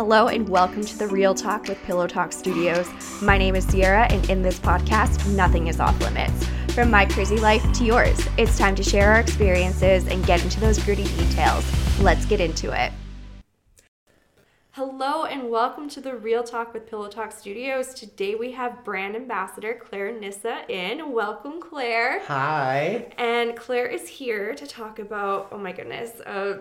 Hello and welcome to the Real Talk with Pillow Talk Studios. My name is Cierra, and in this podcast, nothing is off limits. From my crazy life to yours, it's time to share our experiences and get into those gritty details. Let's get into it. Hello and welcome to the Real Talk with Pillow Talk Studios. Today we have brand ambassador Claire Nyssa in. Welcome, Claire. Hi. And Claire is here to talk about, oh my goodness, a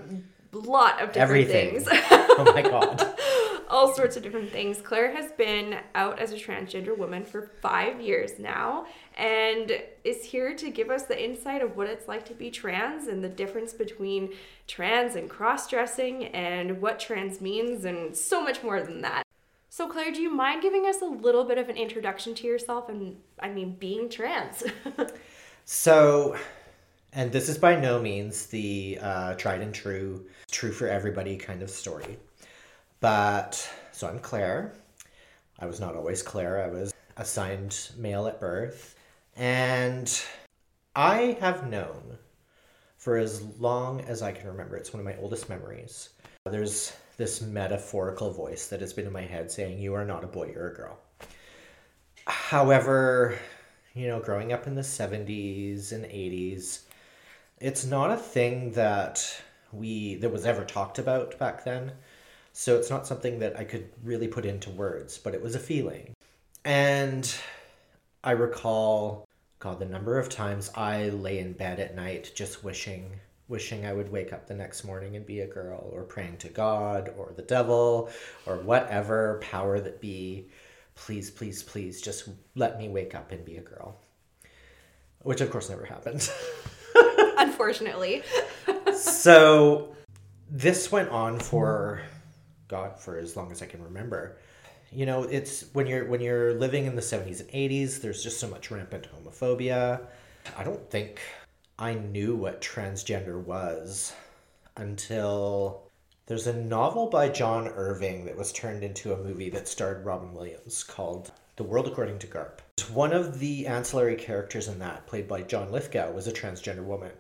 lot of different Everything. things. Oh my god. all sorts of different things. Claire has been out as a transgender woman for five years now and is here to give us the insight of what it's like to be trans and the difference between trans and cross dressing and what trans means and so much more than that. So, Claire, do you mind giving us a little bit of an introduction to yourself and, I mean, being trans? So, and this is by no means the uh, tried and true, true for everybody kind of story. But, so I'm Claire. I was not always Claire, I was assigned male at birth. And I have known for as long as I can remember, it's one of my oldest memories. There's this metaphorical voice that has been in my head saying, You are not a boy, you're a girl. However, you know, growing up in the 70s and 80s, it's not a thing that we that was ever talked about back then. So it's not something that I could really put into words, but it was a feeling. And I recall God, the number of times I lay in bed at night just wishing wishing I would wake up the next morning and be a girl or praying to God or the devil or whatever power that be please please please just let me wake up and be a girl which of course never happened Unfortunately. so this went on for god for as long as i can remember. You know it's when you're when you're living in the 70s and 80s there's just so much rampant homophobia. I don't think i knew what transgender was until there's a novel by john irving that was turned into a movie that starred robin williams called the world according to garp. One of the ancillary characters in that played by john lithgow was a transgender woman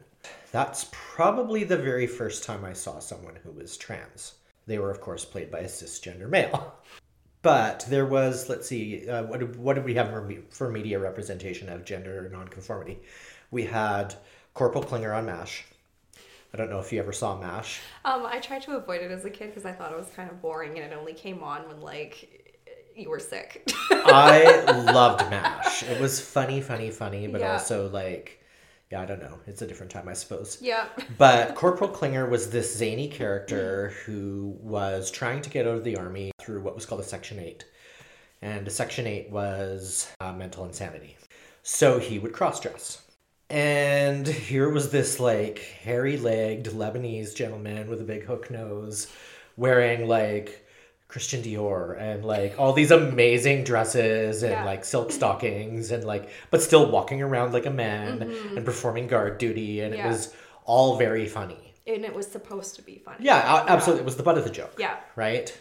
that's probably the very first time i saw someone who was trans. They were of course played by a cisgender male. But there was let's see uh, what, did, what did we have for, me- for media representation of gender nonconformity? We had corporal klinger on mash. I don't know if you ever saw mash. Um, I tried to avoid it as a kid because I thought it was kind of boring and it only came on when, like, you were sick. i loved mash. It was funny funny funny but Yeah. also like yeah i don't know it's a different time i suppose yeah. But Corporal Klinger was this zany character who was trying to get out of the army through what was called a Section 8. And a Section 8 was uh, mental insanity. So he would cross dress. And here was this like hairy legged Lebanese gentleman with a big hook nose wearing like Christian Dior and like all these amazing dresses and Yeah. like silk stockings and like, but still walking around like a man and performing guard duty. And Mm-hmm. Yeah. it was all very funny. And it was supposed to be funny. Yeah, a- absolutely. It was the butt of the joke. Yeah. Right?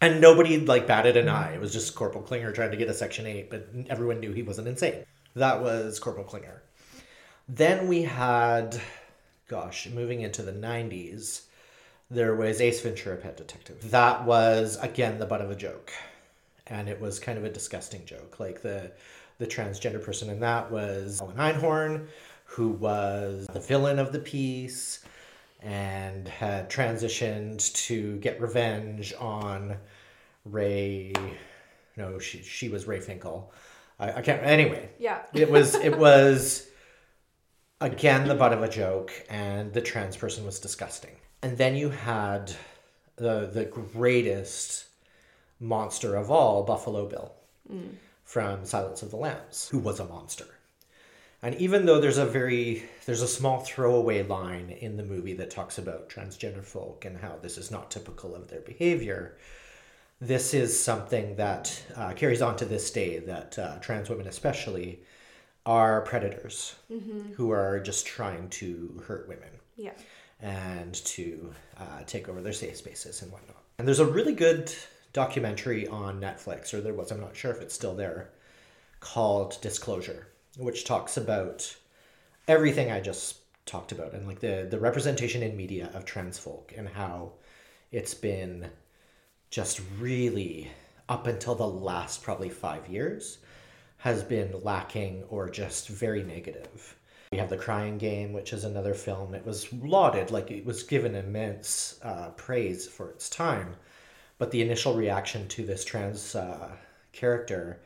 And nobody like batted an eye. It was just Corporal Klinger trying to get a Section 8, but everyone knew he wasn't insane. That was Corporal Klinger. Then we had, gosh, moving into the 90s, there was Ace Ventura Pet Detective. That was, again, the butt of a joke. And it was kind of a disgusting joke. Like the, the transgender person in that was Ellen Einhorn, who was the villain of the piece and had transitioned to get revenge on Ray. No, she she was Ray Finkel. I, I can't. Anyway, Yeah. it was it was again the butt of a joke, and the trans person was disgusting. And then you had the the greatest monster of all, Buffalo Bill, from Silence of the Lambs, who was a monster. And even though there's a very there's a small throwaway line in the movie that talks about transgender folk and how this is not typical of their behavior, this is something that uh, carries on to this day that uh, trans women especially are predators who are just trying to hurt women Yeah. And to uh, take over their safe spaces and whatnot. And there's a really good documentary on Netflix, or there was, I'm not sure if it's still there, called Disclosure, which talks about everything I just talked about and like the, the representation in media of trans folk and how it's been just really, up until the last probably five years, has been lacking or just very negative. We have The Crying Game, which is another film. It was lauded, like it was given immense uh, praise for its time. But the initial reaction to this trans uh, character,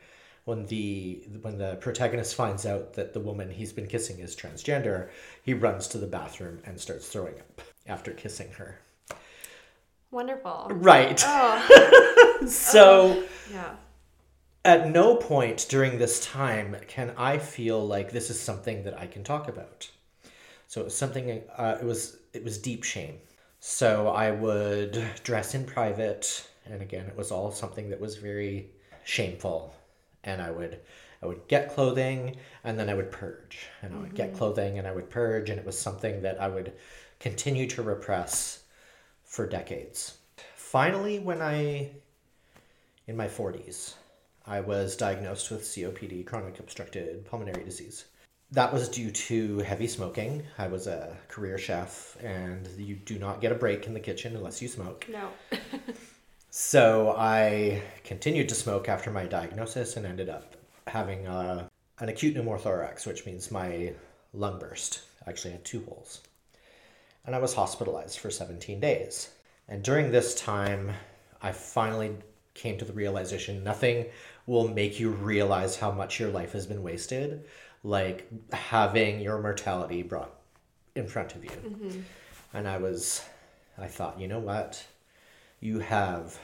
when the when the protagonist finds out that the woman he's been kissing is transgender, he runs to the bathroom and starts throwing up after kissing her. Wonderful. Right. Oh, So yeah. At no point during this time can I feel like this is something that I can talk about. So it was something. Uh, it was it was deep shame. So I would dress in private, and again, it was all something that was very shameful. And I would I would get clothing, and then I would purge, and I would get clothing, and I would purge, and it was something that I would continue to repress for decades. Finally, when I in my 40s, I was diagnosed with COPD, chronic obstructed pulmonary disease. That was due to heavy smoking. I was a career chef, and you do not get a break in the kitchen unless you smoke. No. So I continued to smoke after my diagnosis and ended up having uh, an acute pneumothorax, which means my lung burst. I actually had two holes. And I was hospitalized for 17 days. And during this time, I finally came to the realization nothing will make you realize how much your life has been wasted, like having your mortality brought in front of you. Mm-hmm. And I was, I thought, you know what? you have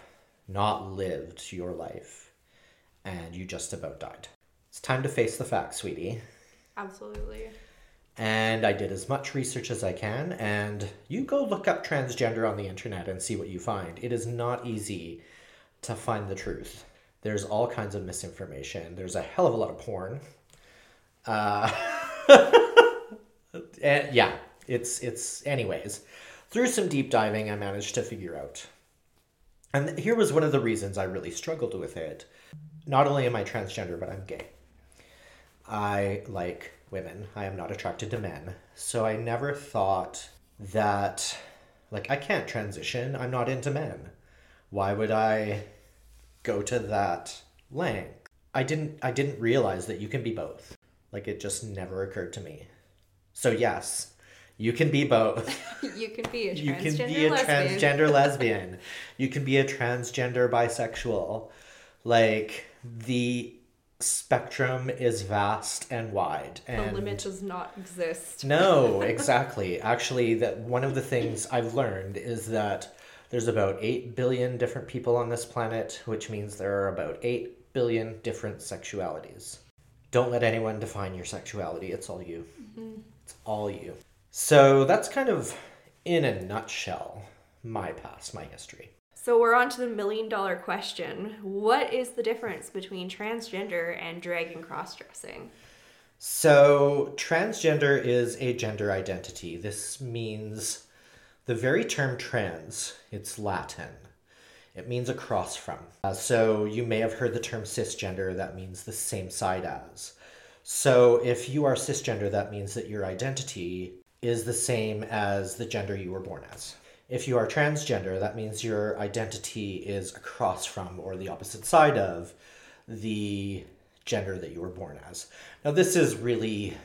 not lived your life and you just about died. It's time to face the facts, sweetie. Absolutely. And I did as much research as I can, and you go look up transgender on the internet and see what you find. It is not easy to find the truth. There's all kinds of misinformation. There's a hell of a lot of porn. Uh, and yeah, it's it's anyways. Through some deep diving, I managed to figure out and here was one of the reasons I really struggled with it. Not only am I transgender, but I'm gay. I like women. I am not attracted to men. So I never thought that, like, I can't transition. I'm not into men. Why would I go to that length? I didn't. I didn't realize that you can be both. Like it just never occurred to me. So yes, you can be both. You can be a transgender You can be a lesbian. transgender lesbian. You can be a transgender bisexual. Like the spectrum is vast and wide The limit does not exist. no, exactly. Actually, that one of the things I've learned is that there's about 8 billion different people on this planet, which means there are about 8 billion different sexualities. Don't let anyone define your sexuality. It's all you. Mm-hmm. It's all you. So that's kind of, in a nutshell, my past, my history. So we're on to the million dollar question. What is the difference between transgender and drag and cross dressing? So, transgender is a gender identity. This means the very term trans, it's Latin. It means across from. Uh, so, you may have heard the term cisgender, that means the same side as. So, if you are cisgender, that means that your identity is the same as the gender you were born as. If you are transgender, that means your identity is across from or the opposite side of the gender that you were born as. Now, this is really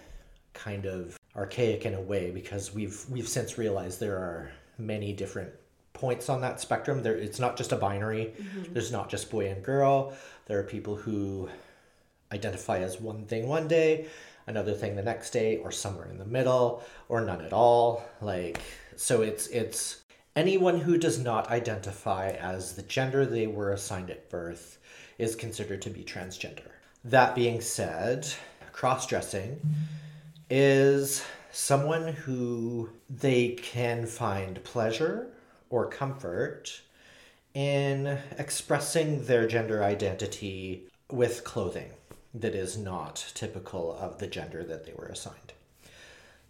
kind of archaic in a way because we've we've since realized there are many different points on that spectrum. There, it's not just a binary. Mm-hmm. There's not just boy and girl. There are people who identify as one thing one day, another thing the next day, or somewhere in the middle, or none at all. Like so, it's it's anyone who does not identify as the gender they were assigned at birth is considered to be transgender. That being said, cross dressing mm-hmm. Is someone who they can find pleasure or comfort in expressing their gender identity with clothing that is not typical of the gender that they were assigned.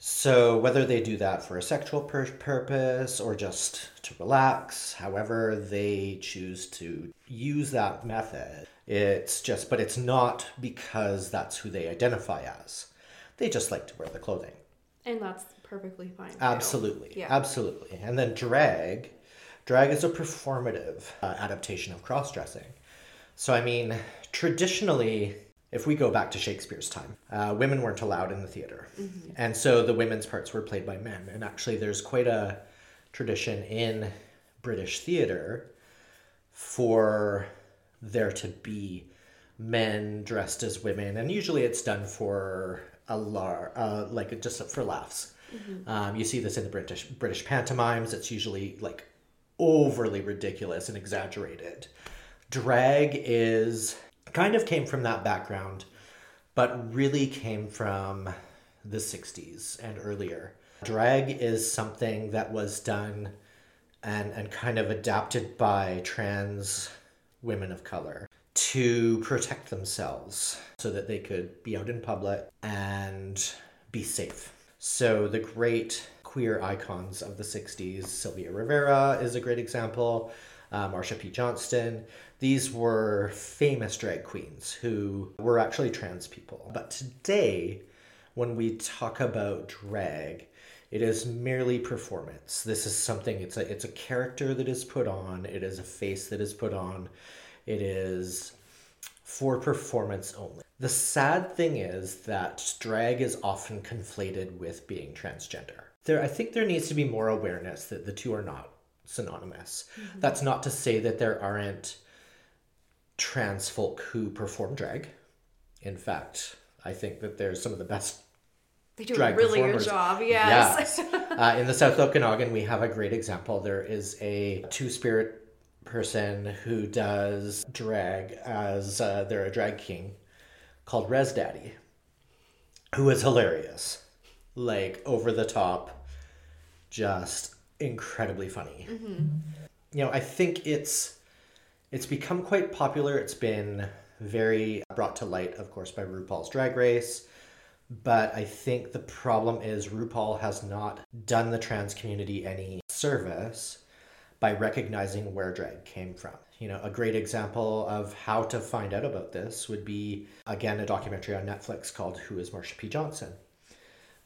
So, whether they do that for a sexual pur- purpose or just to relax, however they choose to use that method, it's just, but it's not because that's who they identify as. They just like to wear the clothing. And that's perfectly fine. Absolutely. Yeah. Absolutely. And then drag. Drag is a performative uh, adaptation of cross dressing. So, I mean, traditionally, if we go back to Shakespeare's time, uh, women weren't allowed in the theater. Mm-hmm. And so the women's parts were played by men. And actually, there's quite a tradition in British theater for there to be men dressed as women. And usually it's done for a lar- uh, like just for laughs. Mm-hmm. Um, you see this in the British British pantomimes. It's usually like overly ridiculous and exaggerated. Drag is kind of came from that background, but really came from the 60s and earlier. Drag is something that was done and, and kind of adapted by trans women of color to protect themselves so that they could be out in public and be safe. So the great queer icons of the 60s, Sylvia Rivera is a great example, uh, Marsha P. Johnston. These were famous drag queens who were actually trans people. But today, when we talk about drag, it is merely performance. This is something it's a it's a character that is put on, it is a face that is put on. It is for performance only. The sad thing is that drag is often conflated with being transgender. There I think there needs to be more awareness that the two are not synonymous. Mm-hmm. That's not to say that there aren't trans folk who perform drag. In fact, I think that there's some of the best they do a really good job, yes. yes. uh, in the South Okanagan, we have a great example. There is a two spirit person who does drag as uh, they're a drag king called Res Daddy, who is hilarious, like over the top, just incredibly funny. Mm-hmm. You know, I think it's it's become quite popular. It's been very brought to light, of course, by RuPaul's Drag Race. But I think the problem is RuPaul has not done the trans community any service by recognizing where drag came from. You know, a great example of how to find out about this would be, again, a documentary on Netflix called Who is Marsha P. Johnson?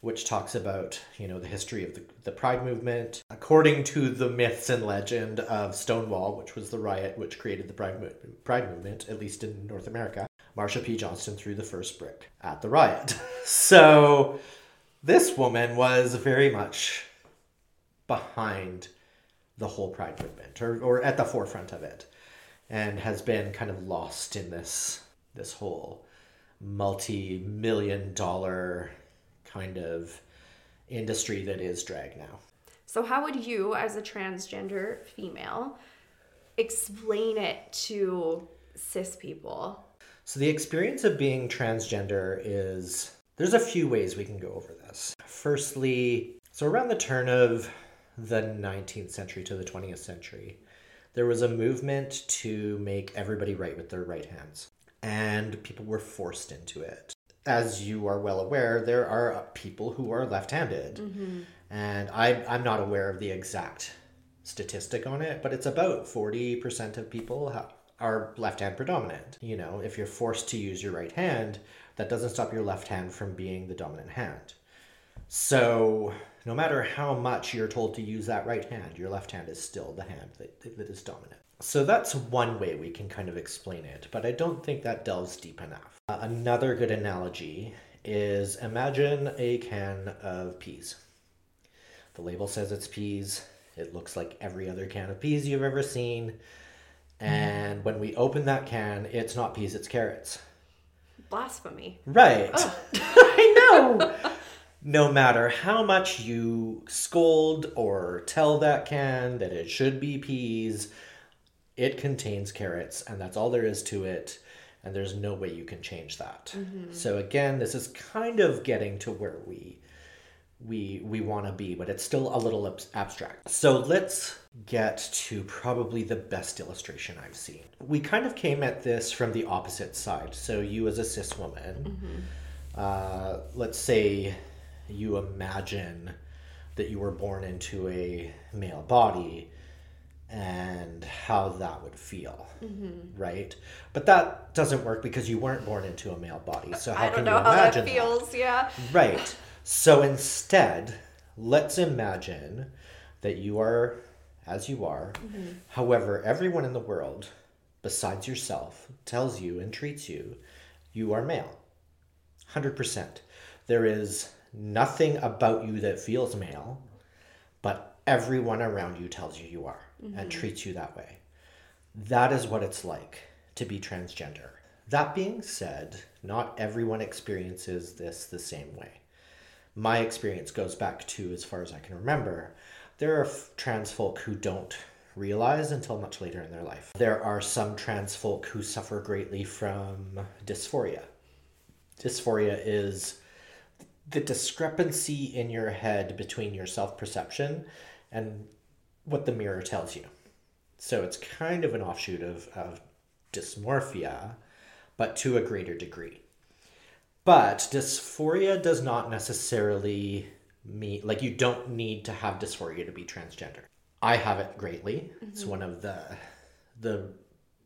which talks about you know the history of the, the pride movement according to the myths and legend of stonewall which was the riot which created the pride, pride movement at least in north america marsha p johnston threw the first brick at the riot so this woman was very much behind the whole pride movement or, or at the forefront of it and has been kind of lost in this this whole multi-million dollar kind of industry that is drag now. So, how would you, as a transgender female, explain it to cis people? So, the experience of being transgender is there's a few ways we can go over this. Firstly, so around the turn of the 19th century to the 20th century, there was a movement to make everybody write with their right hands, and people were forced into it as you are well aware, there are people who are left-handed, mm-hmm. and I I'm not aware of the exact statistic on it, but it's about forty percent of people are left-hand predominant. You know, if you're forced to use your right hand, that doesn't stop your left hand from being the dominant hand. So, no matter how much you're told to use that right hand, your left hand is still the hand that, that is dominant. So that's one way we can kind of explain it, but I don't think that delves deep enough. Uh, another good analogy is imagine a can of peas. The label says it's peas. It looks like every other can of peas you've ever seen. And when we open that can, it's not peas, it's carrots. Blasphemy. Right. Oh. I know. No matter how much you scold or tell that can that it should be peas, it contains carrots, and that's all there is to it. And there's no way you can change that. Mm-hmm. So again, this is kind of getting to where we we we want to be, but it's still a little ab- abstract. So let's get to probably the best illustration I've seen. We kind of came at this from the opposite side. So you as a cis woman, mm-hmm. uh, let's say you imagine that you were born into a male body and how that would feel, mm-hmm. right? But that doesn't work because you weren't born into a male body. So how can you imagine that feels? That? Yeah. Right. So instead, let's imagine that you are as you are. However, everyone in the world, besides yourself, tells you and treats you, you are male. 100%. There is nothing about you that feels male, but everyone around you tells you you are and mm-hmm. treats you that way. That is what it's like to be transgender. That being said, not everyone experiences this the same way. My experience goes back to as far as I can remember. There are trans folk who don't realize until much later in their life. There are some trans folk who suffer greatly from dysphoria. Dysphoria is the discrepancy in your head between your self perception and what the mirror tells you. So it's kind of an offshoot of, of dysmorphia, but to a greater degree. But dysphoria does not necessarily mean, like, you don't need to have dysphoria to be transgender. I have it greatly. It's mm-hmm. one of the the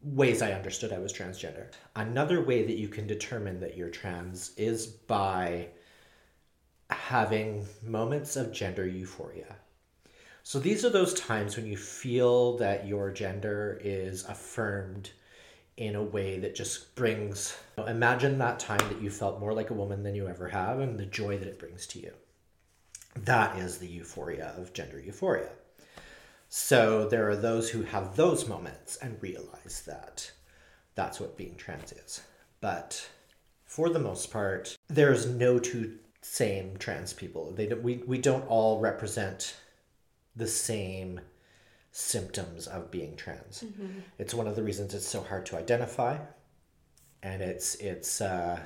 ways I understood I was transgender. Another way that you can determine that you're trans is by having moments of gender euphoria. So these are those times when you feel that your gender is affirmed in a way that just brings imagine that time that you felt more like a woman than you ever have and the joy that it brings to you. That is the euphoria of gender euphoria. So there are those who have those moments and realize that that's what being trans is. But for the most part, there's no two same trans people. They don't, we, we don't all represent the same symptoms of being trans. It's one of the reasons it's so hard to identify, and it's it's uh,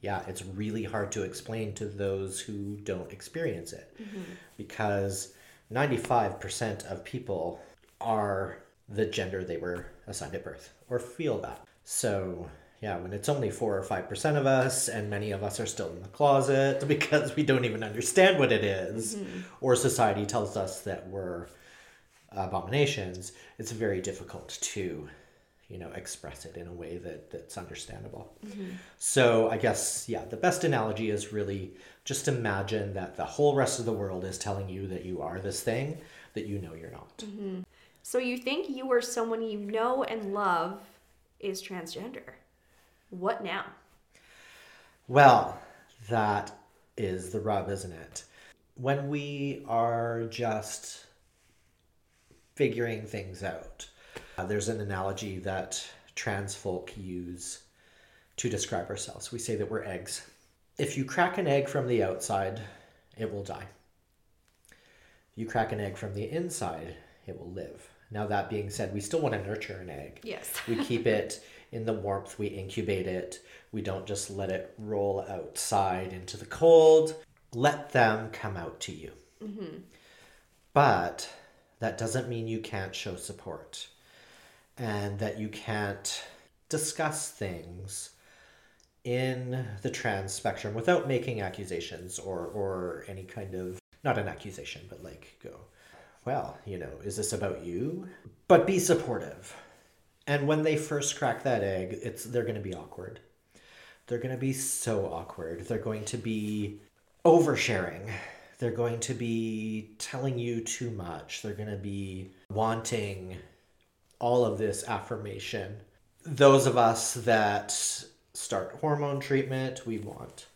yeah, it's really hard to explain to those who don't experience it, because ninety five percent of people are the gender they were assigned at birth or feel that. So yeah, when it's only four or five percent of us, and many of us are still in the closet because we don't even understand what it is, mm-hmm. or society tells us that we're abominations, it's very difficult to, you know, express it in a way that that's understandable. Mm-hmm. So I guess yeah, the best analogy is really just imagine that the whole rest of the world is telling you that you are this thing that you know you're not. Mm-hmm. So you think you or someone you know and love is transgender. What now? Well, that is the rub, isn't it? When we are just figuring things out, uh, there's an analogy that trans folk use to describe ourselves. We say that we're eggs. If you crack an egg from the outside, it will die. If you crack an egg from the inside, it will live. Now, that being said, we still want to nurture an egg. Yes. we keep it in the warmth, we incubate it. We don't just let it roll outside into the cold. Let them come out to you. Mm-hmm. But that doesn't mean you can't show support and that you can't discuss things in the trans spectrum without making accusations or, or any kind of, not an accusation, but like go, well, you know, is this about you? But be supportive. And when they first crack that egg, it's they're going to be awkward. They're going to be so awkward. They're going to be oversharing. They're going to be telling you too much. They're going to be wanting all of this affirmation. Those of us that start hormone treatment, we want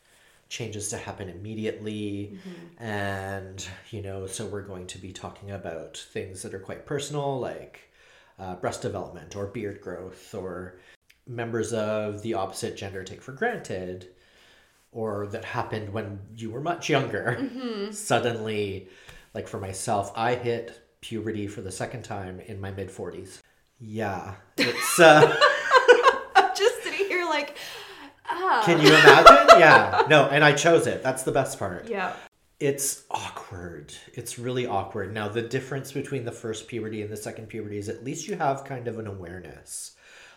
changes to happen immediately. Mm-hmm. And, you know, so we're going to be talking about things that are quite personal, like uh, breast development or beard growth, or members of the opposite gender take for granted, or that happened when you were much younger. Suddenly, like for myself, I hit puberty for the second time in my mid 40s. Yeah, it's. Uh, I'm just sitting here like, ah. can you imagine? Yeah, no, and I chose it. That's the best part. Yeah. It's awkward. It's really awkward. Now, the difference between the first puberty and the second puberty is at least you have kind of an awareness.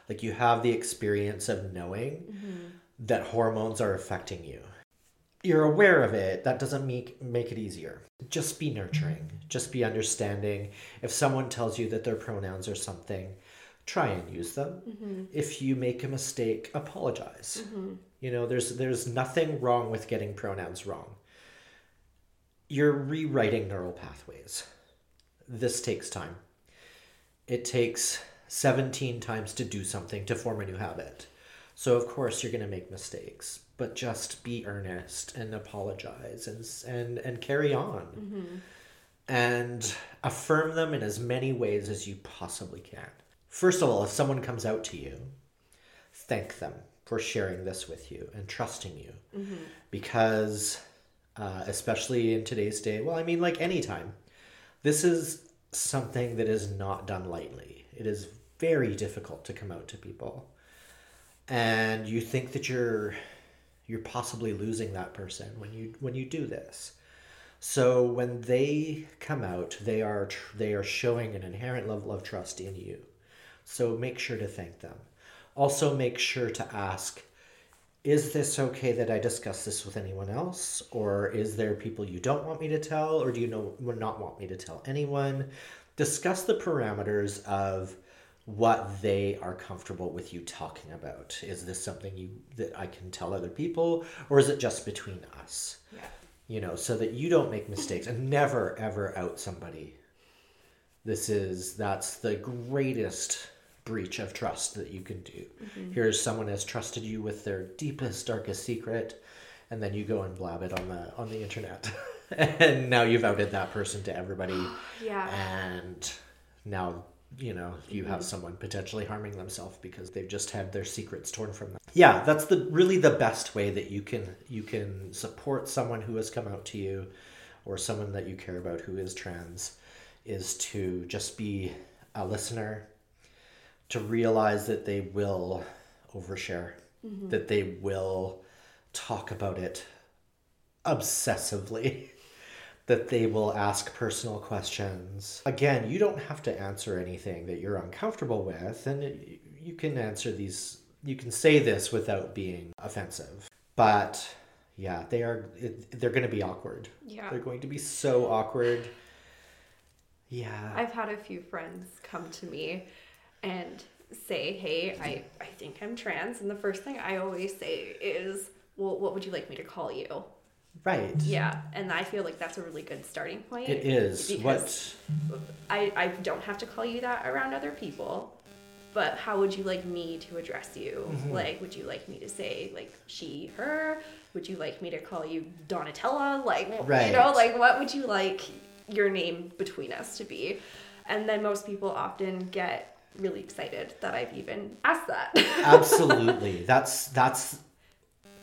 Like you have the experience of knowing mm-hmm. that hormones are affecting you. You're aware of it. That doesn't make make it easier. Just be nurturing. Just be understanding. If someone tells you that their pronouns are something, try and use them. Mm-hmm. If you make a mistake, apologize. Mm-hmm. You know, there's there's nothing wrong with getting pronouns wrong you're rewriting neural pathways. This takes time. it takes 17 times to do something to form a new habit. So, of course, you're going to make mistakes, but just be earnest and apologize and, and, and carry on. Mm-hmm. And affirm them in as many ways as you possibly can. First of all, if someone comes out to you, thank them for sharing this with you and trusting you. Mm-hmm. Because, uh, especially in today's day, well, I mean, like anytime, this is something that is not done lightly. It is very difficult to come out to people. And you think that you're you're possibly losing that person when you when you do this. So when they come out, they are tr- they are showing an inherent level of trust in you. So make sure to thank them. Also make sure to ask is this okay that I discuss this with anyone else? Or is there people you don't want me to tell? Or do you know not want me to tell anyone? Discuss the parameters of what they are comfortable with you talking about. Is this something you that I can tell other people? Or is it just between us? Yeah. You know, so that you don't make mistakes and never ever out somebody. This is that's the greatest breach of trust that you can do. Mm-hmm. Here's someone has trusted you with their deepest, darkest secret, and then you go and blab it on the on the internet. and now you've outed that person to everybody. Yeah. And now, you know, you have mm-hmm. someone potentially harming themselves because they've just had their secrets torn from them. Yeah, that's the really the best way that you can you can support someone who has come out to you or someone that you care about who is trans is to just be a listener to realize that they will overshare, mm-hmm. that they will talk about it obsessively, that they will ask personal questions. Again, you don't have to answer anything that you're uncomfortable with, and it, you can answer these, you can say this without being offensive. But yeah, they are, it, they're going to be awkward. Yeah. They're going to be so awkward. Yeah. I've had a few friends come to me and say, "Hey, I I think I'm trans," and the first thing I always say is, "Well, what would you like me to call you?" right. Yeah, and I feel like that's a really good starting point. It is. What I I don't have to call you that around other people. But how would you like me to address you? Mm-hmm. Like, would you like me to say like she, her? Would you like me to call you Donatella? Like, right. you know, like what would you like your name between us to be? And then most people often get really excited that I've even asked that. absolutely that's that's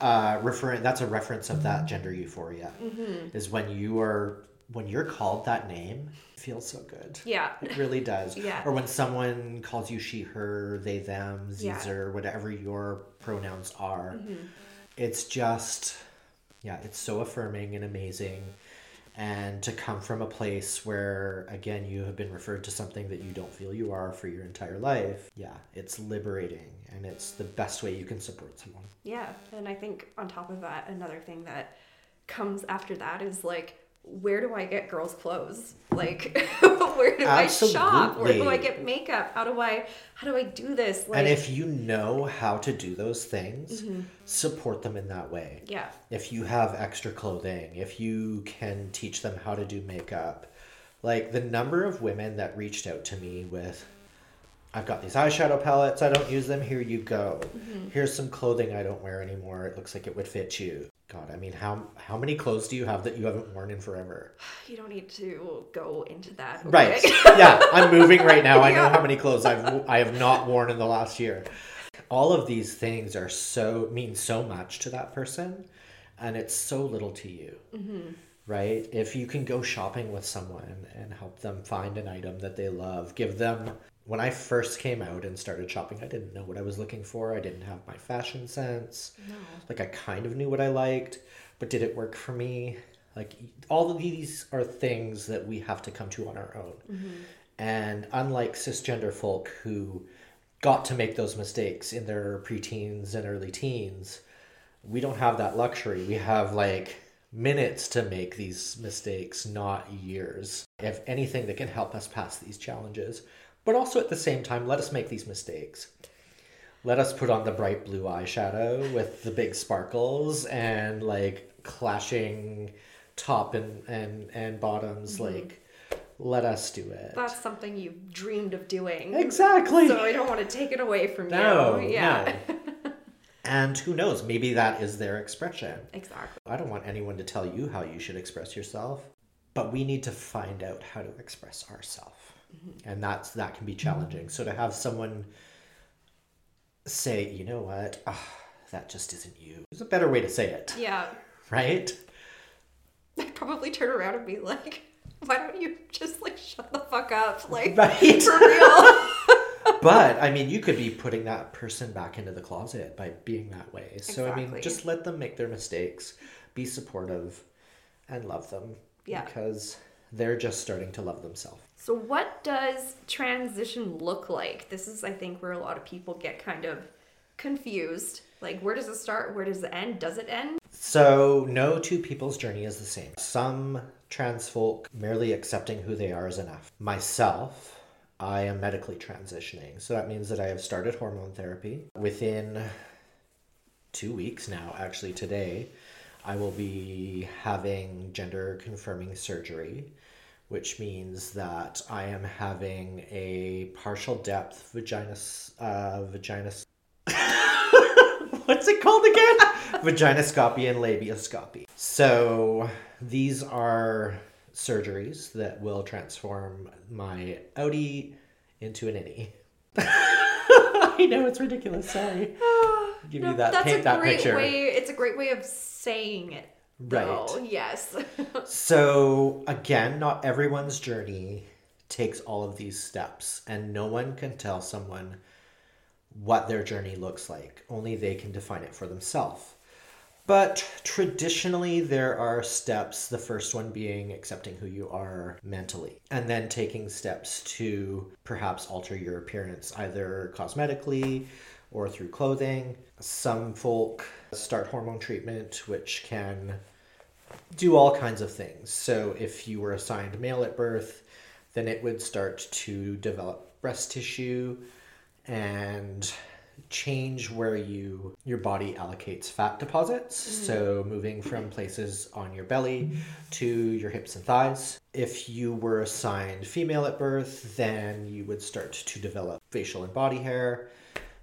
uh referring that's a reference of that gender euphoria Mm-hmm. is when you are when you're called that name it feels so good yeah. it really does Yeah. or when someone calls you she her they them Yeah. Mm-hmm. whatever your pronouns are it's just yeah it's so affirming and amazing and to come from a place where again you have been referred to something that you don't feel you are for your entire life yeah it's liberating and it's the best way you can support someone. Yeah, and I think on top of that, another thing that comes after that is like, where do I get girls' clothes? Like, where do I shop? Where do I get makeup? How do I how do I do this? Like, and if you know how to do those things Mm-hmm. support them in that way yeah, if you have extra clothing, if you can teach them how to do makeup. Like the number of women that reached out to me with, I've got these eyeshadow palettes, I don't use them, here you go. Here's some clothing I don't wear anymore, it looks like it would fit you. God, I mean, how how many clothes do you have that you haven't worn in forever? you don't need to go into that. Right. yeah, I'm moving right now. I know how many clothes I've I have not worn in the last year. All of these things are so mean so much to that person, and it's so little to you. Mm-hmm. Right? If you can go shopping with someone and help them find an item that they love, give them. When I first came out and started shopping, I didn't know what I was looking for. I didn't have my fashion sense. No. Like I kind of knew what I liked, but did it work for me? Like all of these are things that we have to come to on our own. Mm-hmm. And unlike cisgender folk who got to make those mistakes in their preteens and early teens, we don't have that luxury. We have like minutes to make these mistakes, not years. If anything that can help us pass these challenges, but also at the same time, let us make these mistakes. Let us put on the bright blue eyeshadow with the big sparkles and like clashing top and and and bottoms mm-hmm. like let us do it. That's something you've dreamed of doing. exactly. So I don't want to take it away from no, you. Yeah. no. and who knows? Maybe that is their expression. exactly. I don't want anyone to tell you how you should express yourself, but we need to find out how to express ourselves. And that's that can be challenging. So to have someone say, you know what, Ah, that just isn't you. There's a better way to say it, Yeah. right? I'd probably turn around and be like, why don't you just like shut the fuck up? Like, Right. for real. But I mean, you could be putting that person back into the closet by being that way. So I mean, just let them make their mistakes, be supportive, and love them. Yeah. Because they're just starting to love themselves. So, what does transition look like? This is, I think, where a lot of people get kind of confused. Like, where does it start? Where does it end? Does it end? So, no two people's journey is the same. Some trans folk merely accepting who they are is enough. Myself, I am medically transitioning. So, that means that I have started hormone therapy. Within two weeks now, actually, today, I will be having gender confirming surgery, which means that I am having a partial depth vagina, uh, vagina what's it called again? Vaginoscopy and labioscopy. So these are surgeries that will transform my outie into an innie. I know it's ridiculous. Sorry. Give you that. that's Paint a that great picture. way. It's a great way of saying it. Though. Right. Yes. So again, not everyone's journey takes all of these steps, and no one can tell someone what their journey looks like. Only they can define it for themselves. But traditionally, there are steps. The first one being accepting who you are mentally, and then taking steps to perhaps alter your appearance, either cosmetically or through clothing. Some folk start hormone treatment, which can do all kinds of things. So if you were assigned male at birth, then it would start to develop breast tissue and change where you your body allocates fat deposits mm-hmm. so moving from places on your belly to your hips and thighs if you were assigned female at birth then you would start to develop facial and body hair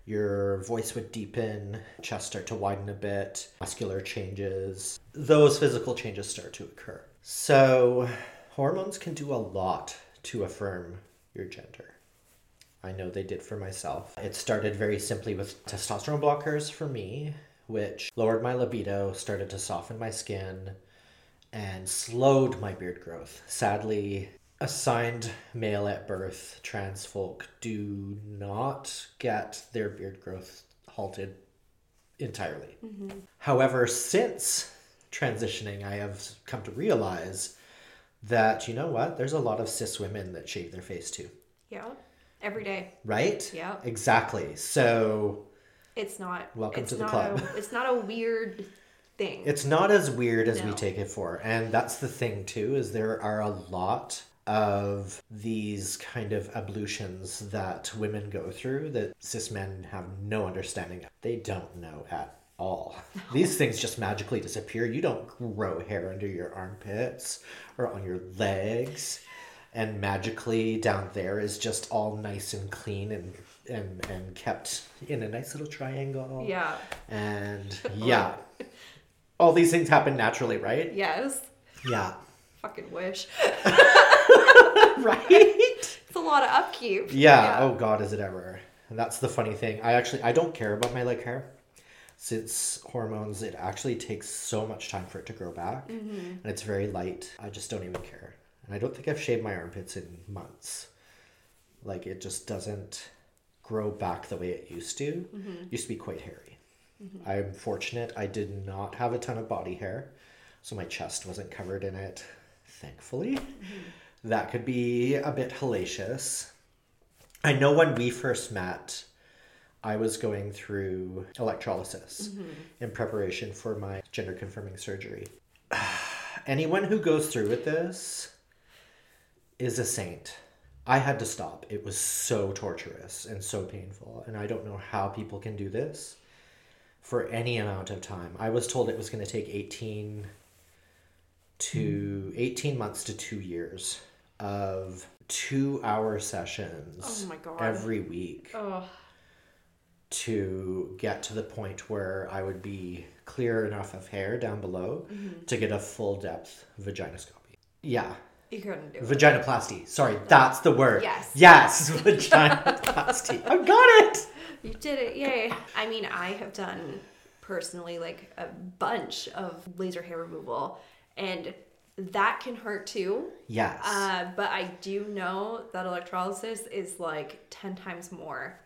your voice would deepen, chest start to widen a bit, muscular changes. Those physical changes start to occur. So, hormones can do a lot to affirm your gender. I know they did for myself. It started very simply with testosterone blockers for me, which lowered my libido, started to soften my skin, and slowed my beard growth. Sadly, assigned male at birth trans folk do not get their beard growth halted entirely. Mm-hmm. However, since transitioning, I have come to realize that, you know what, there's a lot of cis women that shave their face too, yeah. Every day. right? Yeah. Exactly. So It's not. Welcome it's to the not club. A, it's not a weird thing. It's not as weird as we take it for. And that's the thing too, is there are a lot of these kind of ablutions that women go through that cis men have no understanding of. They don't know at all. These things just magically disappear. You don't grow hair under your armpits or on your legs. And magically down there is just all nice and clean and and, and kept in a nice little triangle. yeah. And yeah, all these things happen naturally, right? Yes. Yeah. Fucking wish. right? It's a lot of upkeep. Yeah. Oh God, is it ever? And that's the funny thing. I actually I don't care about my leg hair. Since hormones, it actually takes so much time for it to grow back, mm-hmm. and it's very light. I just don't even care, and I don't think I've shaved my armpits in months. Like it just doesn't grow back the way it used to. Mm-hmm. Used to be quite hairy. Mm-hmm. I'm fortunate I did not have a ton of body hair, so my chest wasn't covered in it, thankfully. That could be a bit hellacious. I know when we first met, I was going through electrolysis mm-hmm. in preparation for my gender confirming surgery. Anyone who goes through with this is a saint. I had to stop. It was so torturous and so painful, and I don't know how people can do this for any amount of time. I was told it was going to take 18 to mm-hmm. 18 months to 2 years of two hour sessions Oh every week Oh, to get to the point where I would be clear enough of hair down below Mm-hmm. to get a full depth vaginoscopy. Yeah. you couldn't do it. Vaginoplasty. Sorry, that's the word. Yes. Yes, vaginoplasty. I got it. You did it, yay. I mean, I have done personally like a bunch of laser hair removal, and that can hurt too. Yes. Uh, but I do know that electrolysis is like 10 times more.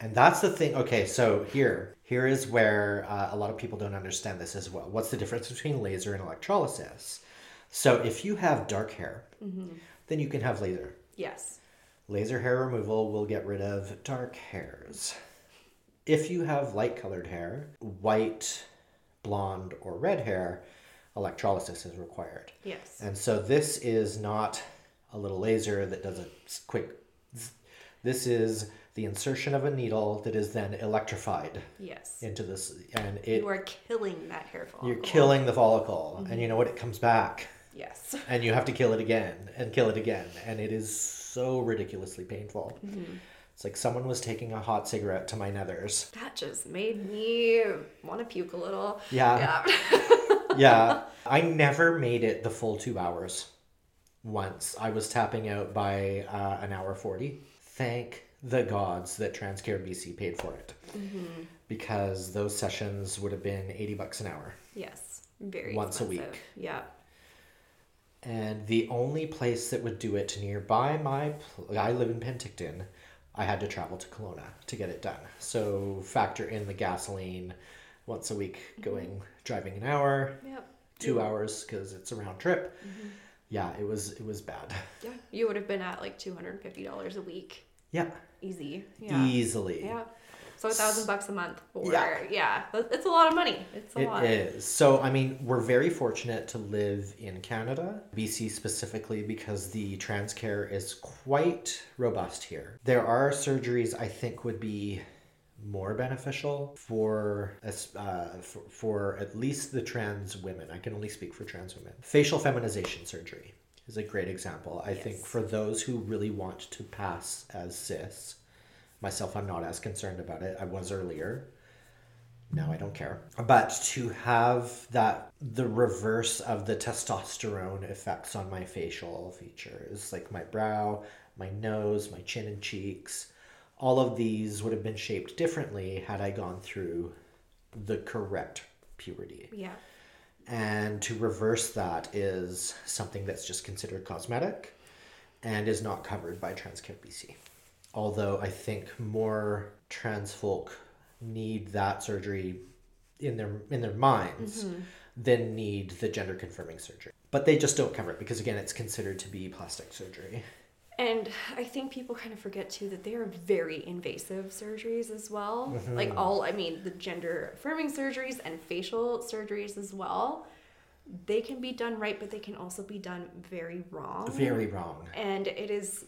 And that's the thing. Okay, so here, here is where uh, a lot of people don't understand this as well. What's the difference between laser and electrolysis? So if you have dark hair, then you can have laser. Yes. Laser hair removal will get rid of dark hairs. If you have light colored hair, white, blonde, or red hair, electrolysis is required. Yes. And so this is not a little laser that does a quick. This is the insertion of a needle that is then electrified Yes. into this, and it You are killing that hair follicle. you're killing the follicle, and mm-hmm. you know what? It comes back, Yes. and you have to kill it again and kill it again, and it is so ridiculously painful. Mm-hmm. It's like someone was taking a hot cigarette to my nethers. That just made me want to puke a little. Yeah. Yeah. yeah. I never made it the full two hours. Once I was tapping out by uh, an hour 40. Thank the gods that Transcare BC paid for it. Because those sessions would have been 80 bucks an hour. yes. Very Once a week. Yeah. And the only place that would do it nearby my, pl- I live in Penticton, I had to travel to Kelowna to get it done. So factor in the gasoline once a week mm-hmm. going, driving an hour, Yep. two hours because it's a round trip. Mm-hmm. Yeah, it was it was bad. Yeah. You would have been at like $250 a week. Yeah, Easy. Yeah. easily. Yeah. So a thousand bucks a month for Yeah. yeah. It's a lot of money. It's a It lot. is. So, I mean, we're very fortunate to live in Canada, BC specifically, because the trans care is quite robust here. There are surgeries I think would be more beneficial for as- uh, for, for at least the trans women. I can only speak for trans women. Facial feminization surgery is a great example. I think for those who really want to pass as cis, myself, I'm not as concerned about it. I was earlier. Now I don't care. But to have that, the reverse of the testosterone effects on my facial features, like my brow, my nose, my chin and cheeks, all of these would have been shaped differently had I gone through the correct puberty. Yeah. And to reverse that is something that's just considered cosmetic and is not covered by Transcare BC. Although I think more trans folk need that surgery in their in their minds mm-hmm. than need the gender confirming surgery. But they just don't cover it because again it's considered to be plastic surgery. And I think people kind of forget too that they are very invasive surgeries as well. Mm-hmm. Like all, I mean, the gender affirming surgeries and facial surgeries as well. They can be done right, but they can also be done very wrong. Very wrong. and it is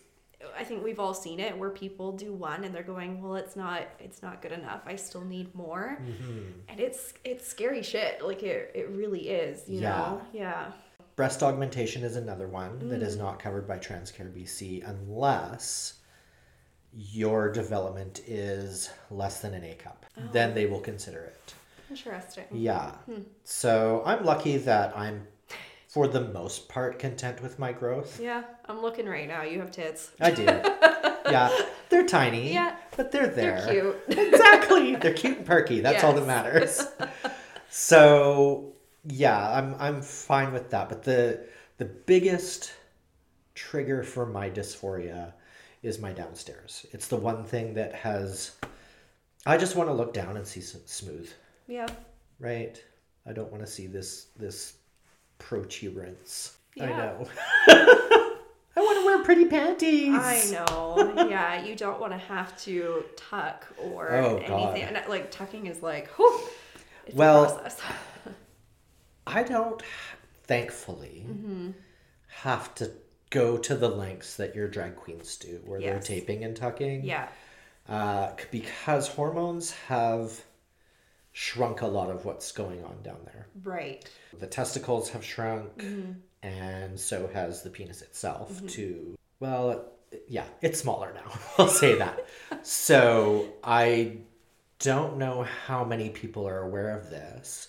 i think we've all seen it where people do one and they're going well it's not it's not good enough i still need more Mm-hmm. and it's it's scary shit like it, it really is you Yeah. know yeah Breast augmentation is another one that is mm. not covered by Transcare BC unless your development is less than an A cup. Oh. Then they will consider it. interesting Yeah. Hmm. So I'm lucky that I'm, for the most part, content with my growth. yeah i'm looking right now you have tits I do. yeah. They're tiny. Yeah. But they're there. they're cute exactly. They're cute and perky. That's all that matters. so yeah, I'm I'm fine with that. But the the biggest trigger for my dysphoria is my downstairs. It's the one thing that has I just want to look down and see smooth, yeah right? I don't want to see this this protuberance. I know. I want to wear pretty panties. i know yeah you don't want to have to tuck or Oh, anything God. and like tucking is like whew, it's Well, a process I don't, thankfully, Mm-hmm. have to go to the lengths that your drag queens do, where they're taping and tucking. yeah Uh, because hormones have shrunk a lot of what's going on down there. Right. The testicles have shrunk, and so has the penis itself. To well, yeah, it's smaller now. I'll say that. so I don't know how many people are aware of this,